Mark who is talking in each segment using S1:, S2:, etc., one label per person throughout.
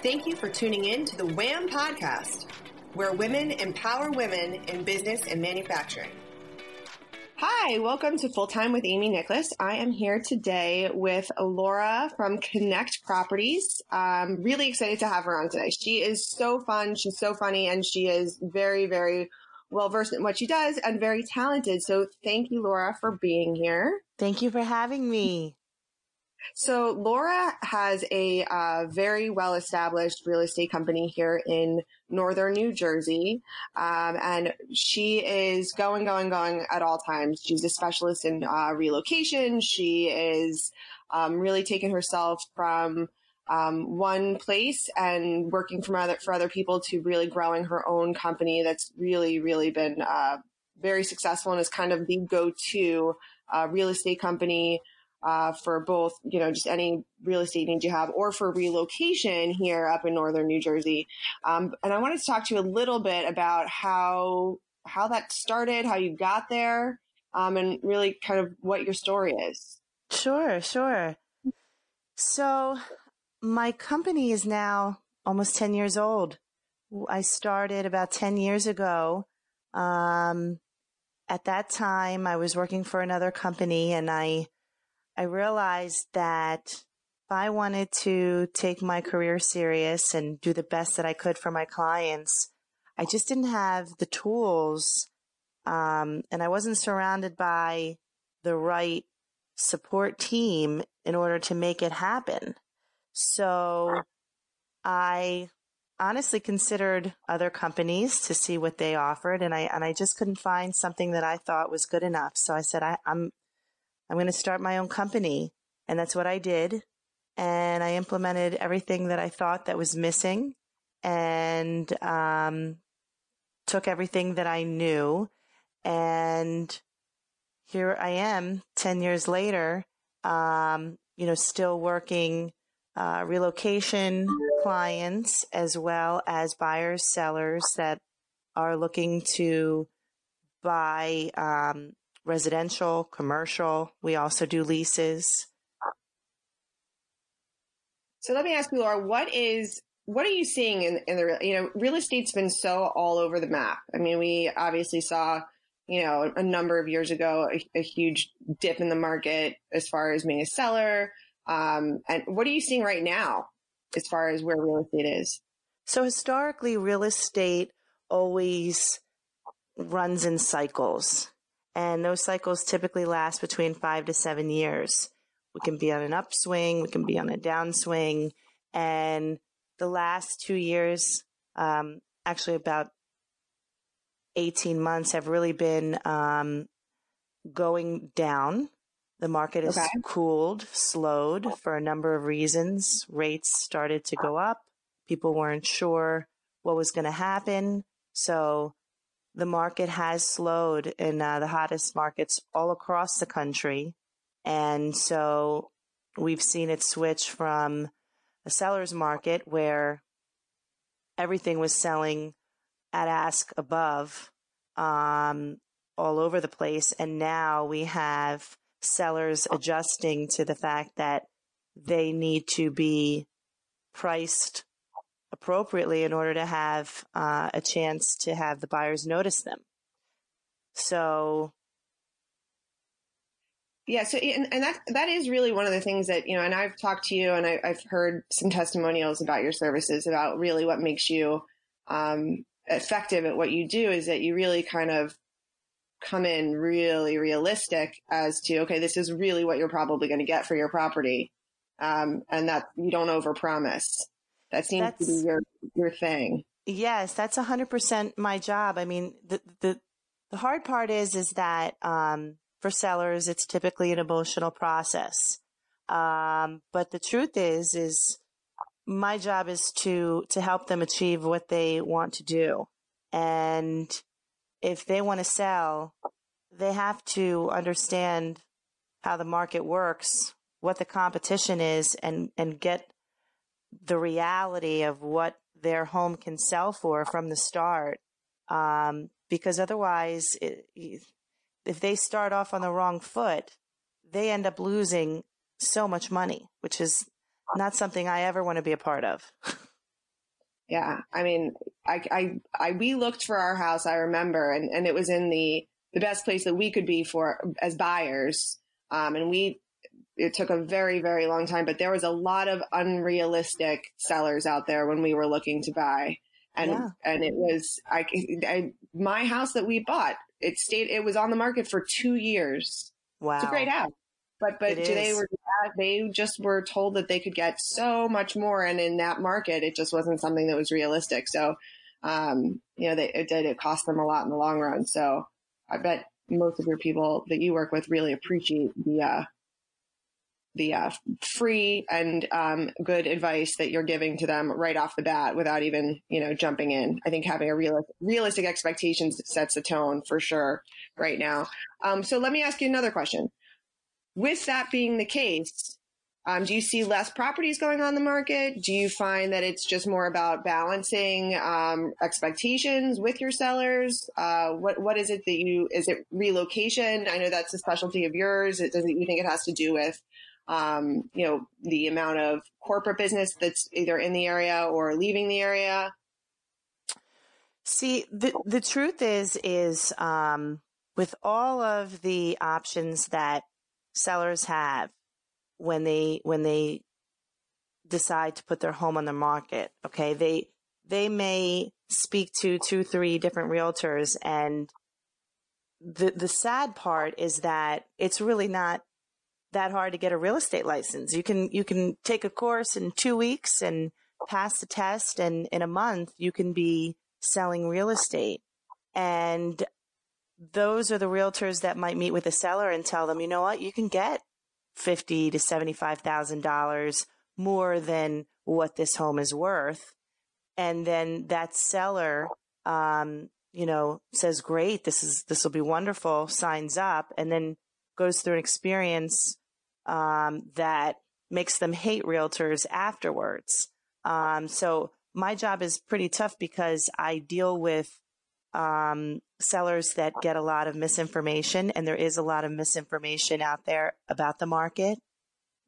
S1: Thank you for tuning in to the WHAM podcast, where women empower women in business and manufacturing. Hi, welcome to Full Time with Amy Nicholas. I am here today with Laura from Knecht Properties. I'm really excited to have her on today. She is so fun, she's so funny, and she is very, very well versed in what she does and very talented. So thank you, Laura, for being here.
S2: Thank you for having me.
S1: So Laura has a uh, very well established real estate company here in northern New Jersey. Um, and she is going, going, going at all times. She's a specialist in uh, relocation. She is um, really taking herself from um, one place and working from other, for other people to really growing her own company that's really, really been uh, very successful and is kind of the go-to uh, real estate company uh, for both, you know, just any real estate needs you have or for relocation here up in northern New Jersey. Um, and I wanted to talk to you a little bit about how how that started, how you got there, um, and really kind of what your story is.
S2: Sure, sure. So my company is now almost 10 years old. I started about 10 years ago. Um, at that time, I was working for another company and I I realized that if I wanted to take my career serious and do the best that I could for my clients, I just didn't have the tools. Um, and I wasn't surrounded by the right support team in order to make it happen. So I honestly considered other companies to see what they offered and I and I just couldn't find something that I thought was good enough. So I said I, I'm I'm going to start my own company. And that's what I did. And I implemented everything that I thought that was missing and um, took everything that I knew. And here I am 10 years later, um, you know, still working uh, relocation clients as well as buyers, sellers that are looking to buy um, residential, commercial. We also do leases.
S1: So let me ask you, Laura, what is what are you seeing in, in the you know real estate's been so all over the map. I mean, we obviously saw you know a number of years ago a, a huge dip in the market as far as being a seller. Um, and what are you seeing right now as far as where real estate is?
S2: So historically, real estate always runs in cycles. And those cycles typically last between five to seven years. We can be on an upswing, we can be on a downswing. And the last two years, um, actually about 18 months have really been um, going down. The market has okay. cooled, slowed for a number of reasons. Rates started to go up. People weren't sure what was going to happen. So the market has slowed in uh, the hottest markets all across the country. And so we've seen it switch from a seller's market where everything was selling at ask above um, all over the place. And now we have sellers adjusting to the fact that they need to be priced appropriately in order to have uh, a chance to have the buyers notice them. So,
S1: yeah. So, and, and that that is really one of the things that you know. And I've talked to you, and I, have heard some testimonials about your services about really what makes you um, effective at what you do is that you really kind of come in really realistic as to okay, this is really what you're probably going to get for your property, um, and that you don't overpromise. That seems that's, to be your your thing.
S2: Yes, that's a hundred percent my job. I mean, the the the hard part is is that um, for sellers, it's typically an emotional process. Um, but the truth is, is my job is to to help them achieve what they want to do, and if they want to sell, they have to understand how the market works, what the competition is, and and get the reality of what their home can sell for from the start. Um, because otherwise, it, if they start off on the wrong foot, they end up losing so much money, which is not something I ever want to be a part of.
S1: Yeah. I mean, I, I, I, we looked for our house, I remember, and, and it was in the, the best place that we could be for as buyers. Um, and we, it took a very, very long time, but there was a lot of unrealistic sellers out there when we were looking to buy. And, yeah. and it was, I, I, my house that we bought, it stayed, it was on the market for two years.
S2: Wow.
S1: It's a great house. But but they were they just were told that they could get so much more, and in that market, it just wasn't something that was realistic. So, um, you know, they, it did it cost them a lot in the long run. So, I bet most of your people that you work with really appreciate the uh, the uh, free and um, good advice that you're giving to them right off the bat without even you know jumping in. I think having a real, realistic expectations sets a tone for sure right now. Um, so let me ask you another question. With that being the case, um, do you see less properties going on the market? Do you find that it's just more about balancing um, expectations with your sellers? Uh, what what is it that you is it relocation? I know that's a specialty of yours. It, does you think it has to do with um, you know the amount of corporate business that's either in the area or leaving the area?
S2: See, the the truth is is um, with all of the options that sellers have when they when they decide to put their home on the market. Okay, they they may speak to two, three different realtors, and the the sad part is that it's really not that hard to get a real estate license. You can you can take a course in two weeks and pass the test, and in a month you can be selling real estate. And those are the realtors that might meet with a seller and tell them, you know what, you can get fifty to seventy-five thousand dollars more than what this home is worth, and then that seller, um, you know, says, "Great, this is this will be wonderful," signs up, and then goes through an experience um, that makes them hate realtors afterwards. Um, so my job is pretty tough because I deal with um, sellers that get a lot of misinformation, and there is a lot of misinformation out there about the market.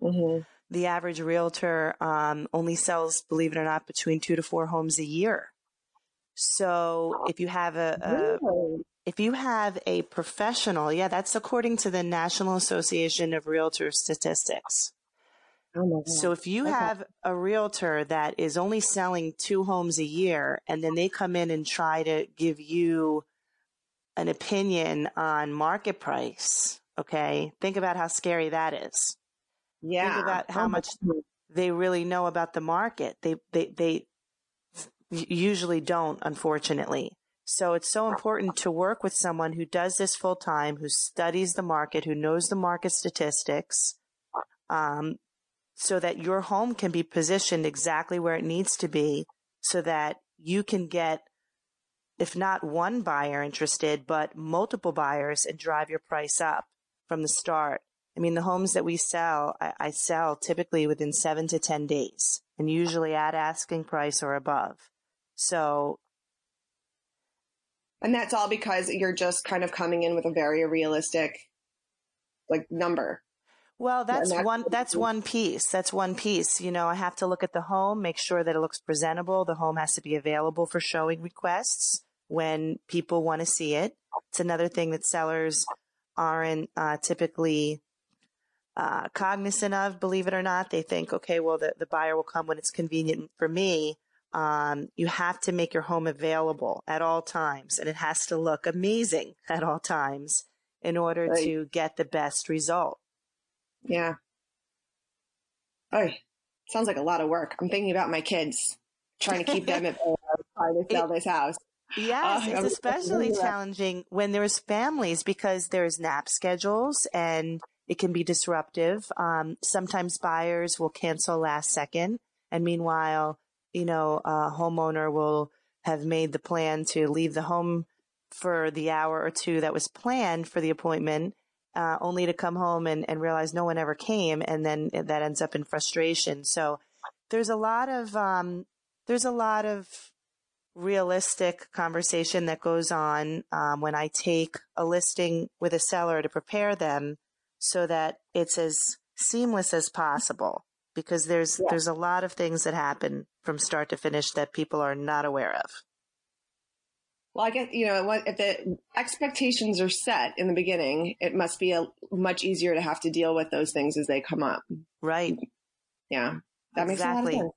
S2: Mm-hmm. The average realtor um, only sells, believe it or not, between two to four homes a year. So if you have a, a if you have a professional, yeah, that's according to the National Association of Realtor Statistics. Oh so if you okay. have a realtor that is only selling two homes a year and then they come in and try to give you an opinion on market price, okay, think about how scary that is.
S1: Yeah.
S2: Think about how much they really know about the market. They, they, they usually don't, unfortunately. So it's so important to work with someone who does this full time, who studies the market, who knows the market statistics, um, so that your home can be positioned exactly where it needs to be so that you can get, if not one buyer interested, but multiple buyers and drive your price up from the start. I mean, the homes that we sell, I, I sell typically within seven to 10 days and usually at asking price or above. So
S1: and that's all because you're just kind of coming in with a very realistic like number.
S2: Well, that's, that's one that's one piece. That's one piece. You know, I have to look at the home, make sure that it looks presentable. The home has to be available for showing requests when people want to see it. It's another thing that sellers aren't uh, typically uh, cognizant of, believe it or not. They think, okay, well, the, the buyer will come when it's convenient for me. Um, you have to make your home available at all times, and it has to look amazing at all times in order right. to get the best result.
S1: Yeah. Oh, sounds like a lot of work. I'm thinking about my kids, trying to keep them at trying to sell this house.
S2: Yes, uh, it's especially challenging when there's families because there's nap schedules and it can be disruptive. Um, sometimes buyers will cancel last second, and meanwhile, you know, a homeowner will have made the plan to leave the home for the hour or two that was planned for the appointment uh, only to come home and, and realize no one ever came, and then that ends up in frustration. So there's a lot of um, there's a lot of realistic conversation that goes on um, when I take a listing with a seller to prepare them so that it's as seamless as possible. Because there's
S1: Yeah.
S2: there's a lot of things that happen from start to finish that people are not aware of.
S1: Well, I get, you know, what- if the expectations are set in the beginning, it must be a much easier to have to deal with those things as they come up.
S2: Right.
S1: Yeah. That makes a lot
S2: Exactly.
S1: of sense.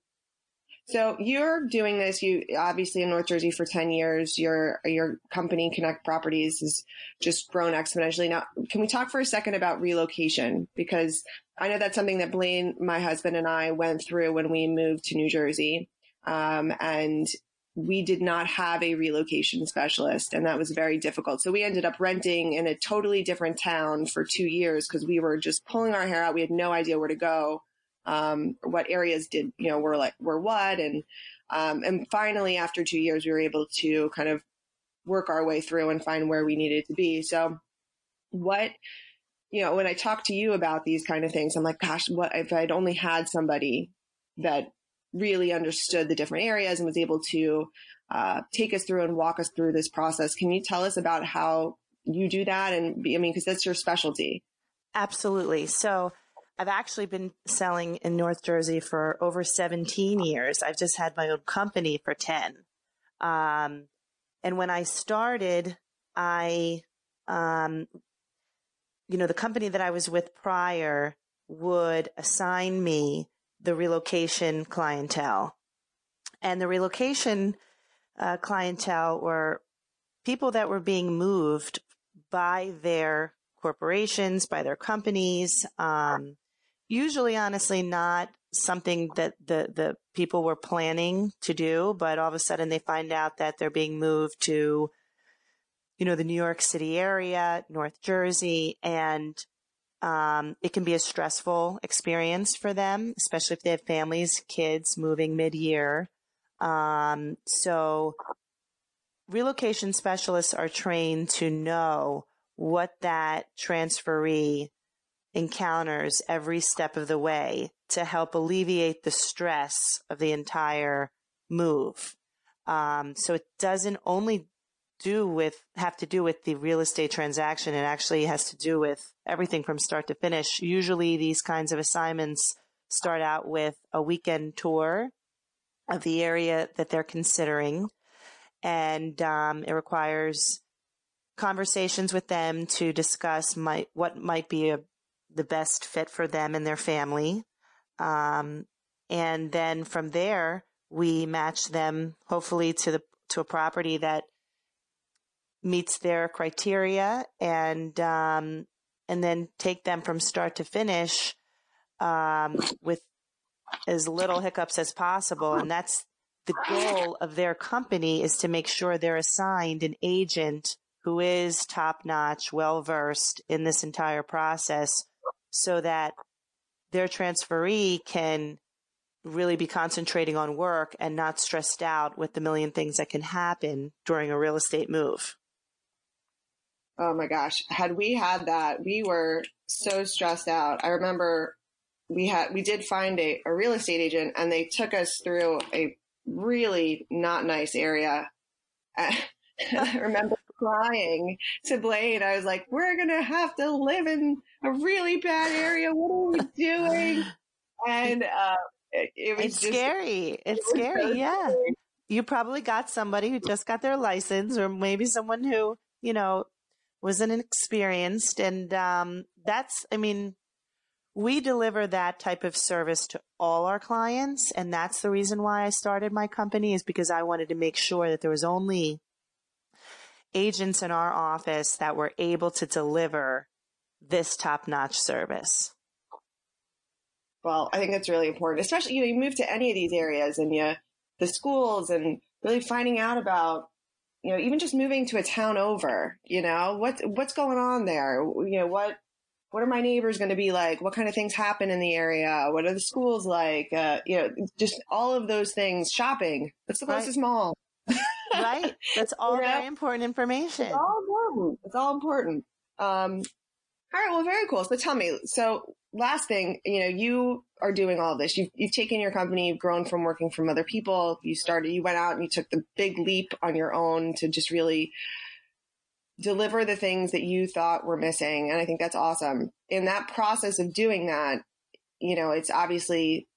S1: So you're doing this, you obviously in North Jersey for 10 years, your, your company Knecht Properties has just grown exponentially. Now, can we talk for a second about relocation? Because I know that's something that Blaine, my husband and I went through when we moved to New Jersey. Um, and we did not have a relocation specialist and that was very difficult. So we ended up renting in a totally different town for two years because we were just pulling our hair out. We had no idea where to go um, what areas did you know were like were what. And um, and finally after two years we were able to kind of work our way through and find where we needed to be. So what you know when i talk to you about these kind of things i'm like gosh what if i'd only had somebody that really understood the different areas and was able to uh, take us through and walk us through this process? Can you tell us about how you do that? And i mean because that's your specialty.
S2: Absolutely. So I've actually been selling in North Jersey for over 17 years. I've just had my own company for 10. Um, and when I started, I, um, you know, the company that I was with prior would assign me the relocation clientele. And the relocation uh, clientele were people that were being moved by their corporations, by their companies. Um, usually, honestly, not something that the, the people were planning to do, but all of a sudden they find out that they're being moved to, you know, the New York City area, North Jersey, and um, it can be a stressful experience for them, especially if they have families, kids moving mid year. Um, so relocation specialists are trained to know what that transferee encounters every step of the way to help alleviate the stress of the entire move. Um, so it doesn't only do with have to do with the real estate transaction. It actually has to do with everything from start to finish. Usually, these kinds of assignments start out with a weekend tour of the area that they're considering, and um, it requires conversations with them to discuss might, what might be a, the best fit for them and their family. Um, and then from there, we match them hopefully to the to a property that meets their criteria, and um, and then take them from start to finish um, with as little hiccups as possible. And that's the goal of their company is to make sure they're assigned an agent who is top notch, well versed in this entire process so that their transferee can really be concentrating on work and not stressed out with the million things that can happen during a real estate move.
S1: Oh my gosh. Had we had that, we were so stressed out. I remember we had, we did find a, a real estate agent and they took us through a really not nice area. I remember crying to Blaine. I was like, we're going to have to live in a really bad area. What are we doing? And, uh, it, it was
S2: It's
S1: just,
S2: scary. It's
S1: it was
S2: scary.
S1: so
S2: Yeah.
S1: scary.
S2: You probably got somebody who just got their license or maybe someone who, you know, wasn't experienced. And um, that's, I mean, we deliver that type of service to all our clients. And that's the reason why I started my company is because I wanted to make sure that there was only agents in our office that were able to deliver this top notch service.
S1: Well, I think that's really important, especially, you know, you move to any of these areas and you, the schools and really finding out about, you know, even just moving to a town over, you know, what, what's going on there? You know, what, what are my neighbors going to be like? What kind of things happen in the area? What are the schools like? Uh, you know, just all of those things. Shopping. What's the
S2: Right.
S1: closest mall?
S2: Right? That's all
S1: You know?
S2: very important information.
S1: It's all important. It's all important. Um, all right. Well, very cool. So tell me, so last thing, you know, you are doing all this. You've, you've taken your company, you've grown from working from other people. You started, you went out and you took the big leap on your own to just really deliver the things that you thought were missing. And I think that's awesome. In that process of doing that, you know, it's obviously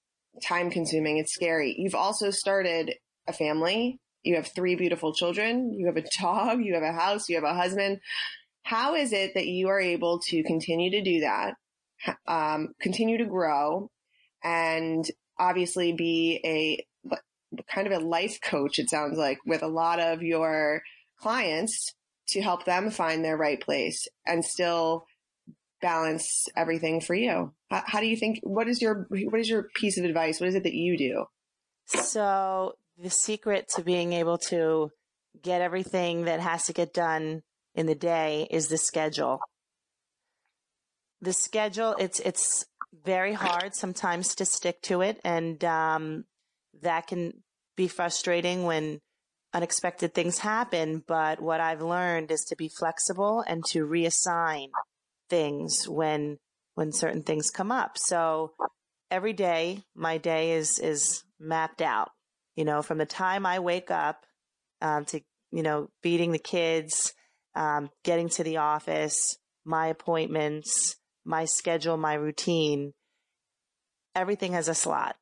S1: time consuming. It's scary. You've also started a family. You have three beautiful children. You have a dog. You have a house. You have a husband. How is it that you are able to continue to do that, um, continue to grow, and obviously be a kind of a life coach? It sounds like with a lot of your clients to help them find their right place and still balance everything for you. How, how, do you think? What is your what is your piece of advice? What is it that you do?
S2: So the secret to being able to get everything that has to get done in the day is the schedule. The schedule it's it's very hard sometimes to stick to it, and um, that can be frustrating when unexpected things happen. But what I've learned is to be flexible and to reassign things when when certain things come up. So every day, my day is is mapped out. You know, from the time I wake up um, to you know feeding the kids, um, getting to the office, my appointments, my schedule, my routine. Everything has a slot,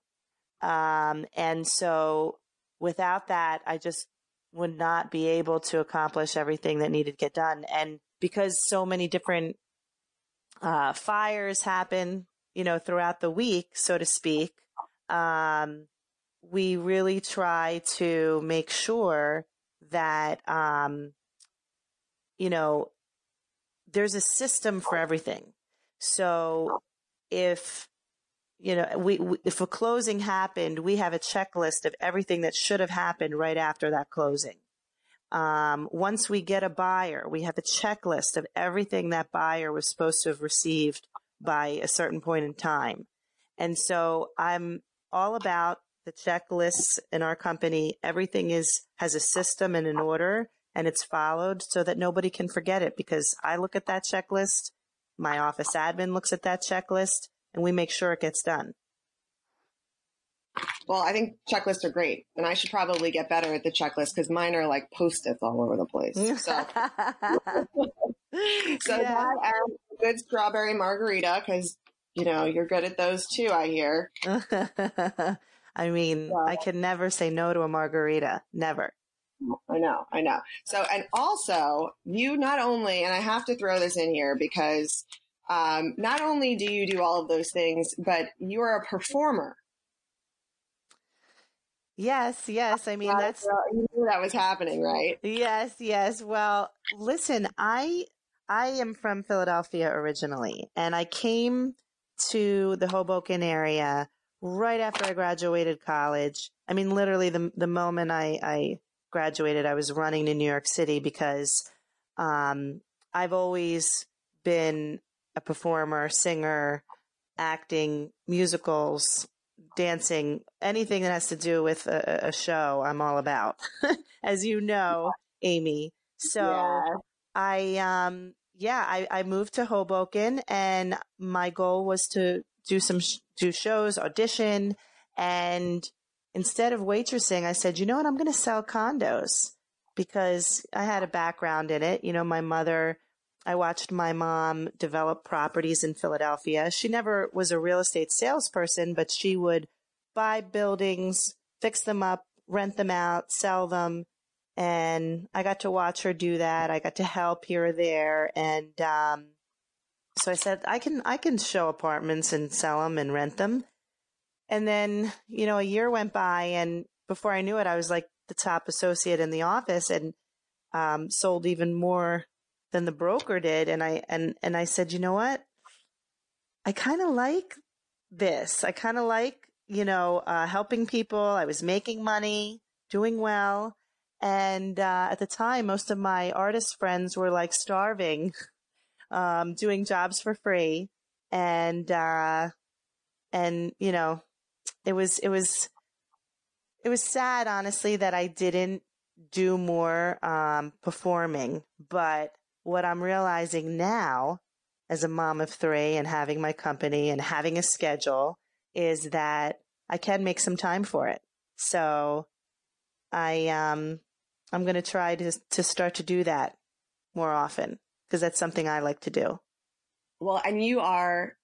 S2: um, and so without that, I just would not be able to accomplish everything that needed to get done. And because so many different uh, fires happen, you know, throughout the week, so to speak, um, we really try to make sure that, um, you know, there's a system for everything. So if, you know, we, we, if a closing happened, we have a checklist of everything that should have happened right after that closing. Um, once we get a buyer, we have a checklist of everything that buyer was supposed to have received by a certain point in time. And so I'm all about the checklists in our company. Everything is, has a system and an order and it's followed so that nobody can forget it because I look at that checklist. My office admin looks at that checklist and we make sure it gets done.
S1: Well, I think checklists are great, and I should probably get better at the checklist because mine are like post-its all over the place. So, so yeah. that and good strawberry margarita because you know you're good at those too. I hear.
S2: I mean, yeah. I can never say no to a margarita. Never.
S1: I know, I know. So, and also, you not only, and I have to throw this in here because um, not only do you do all of those things, but you are a performer.
S2: Yes, yes. I mean, that's
S1: you knew that was happening, right?
S2: Yes, yes. Well, listen, I I am from Philadelphia originally, and I came to the Hoboken area right after I graduated college. I mean, literally the the moment I I graduated, I was running to New York City because um, I've always been a performer, singer, acting, musicals, dancing, anything that has to do with a, a show, I'm all about, as you know, Amy. So yeah. I, um, yeah, I, I moved to Hoboken and my goal was to do some, sh- do shows, audition. And instead of waitressing, I said, you know what? I'm going to sell condos because I had a background in it. You know, my mother, I watched my mom develop properties in Philadelphia. She never was a real estate salesperson, but she would buy buildings, fix them up, rent them out, sell them. And I got to watch her do that. I got to help here or there. And, um, so I said, I can, I can show apartments and sell them and rent them. And then, you know, a year went by and before I knew it, I was like the top associate in the office and, um, sold even more than the broker did. And I, and, and I said, you know what? I kind of like this. I kind of like, you know, uh, helping people. I was making money, doing well. And, uh, at the time, most of my artist friends were like starving, um, doing jobs for free. And, uh, and, you know, it was, it was, it was sad, honestly, that I didn't do more, um, performing, but what I'm realizing now as a mom of three and having my company and having a schedule is that I can make some time for it. So I, um, I'm going to try to, to start to do that more often because that's something I like to do.
S1: Well, and you are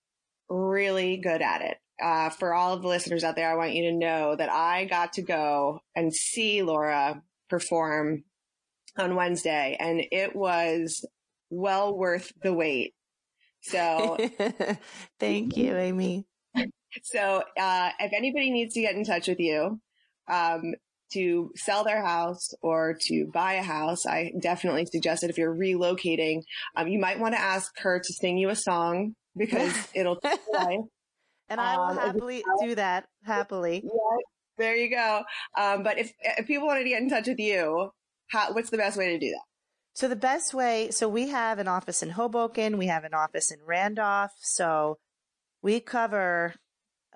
S1: really good at it. uh, for all of the listeners out there, I want you to know that I got to go and see Laura perform on Wednesday, and it was well worth the wait. So,
S2: thank you, Amy.
S1: So, uh, if anybody needs to get in touch with you um, to sell their house or to buy a house, I definitely suggest that if you're relocating, um, you might want to ask her to sing you a song because it'll
S2: And I will um, happily do that happily.
S1: Yeah, there you go. Um, but if, if people wanted to get in touch with you, how, what's the best way to do that?
S2: So the best way, so we have an office in Hoboken, we have an office in Randolph. So we cover,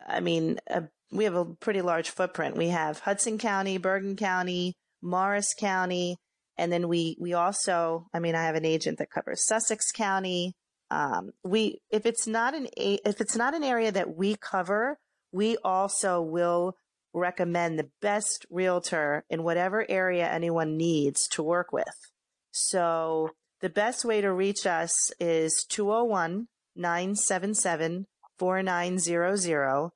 S2: I mean, a, we have a pretty large footprint. We have Hudson County, Bergen County, Morris County, and then we we also, I mean, I have an agent that covers Sussex County. Um, we if it's not an if it's not an area that we cover, we also will recommend the best realtor in whatever area anyone needs to work with. So the best way to reach us is 201 977 4900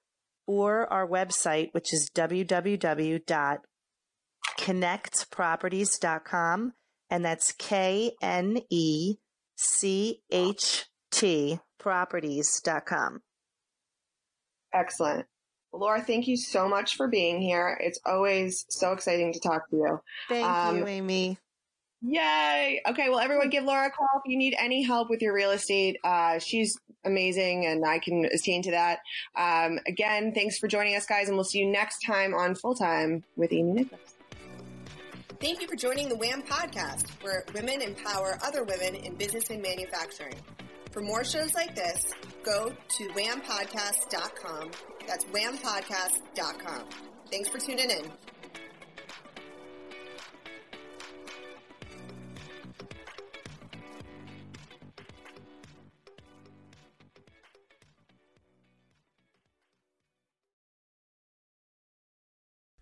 S2: or our website, which is www.knechtproperties.com. And that's K N E C H T properties.com.
S1: Excellent. Laura, thank you so much for being here. It's always so exciting to talk to you.
S2: Thank um, you, Amy.
S1: Yay. Okay. Well, everyone give Laura a call if you need any help with your real estate. Uh, she's amazing and I can attain to that. Um, again, thanks for joining us, guys, and we'll see you next time on Full Time with Amy Nicholas.
S3: Thank you for joining the WHAM podcast, where women empower other women in business and manufacturing. For more shows like this, go to whampodcast.com. That's whampodcast.com. Thanks for tuning in.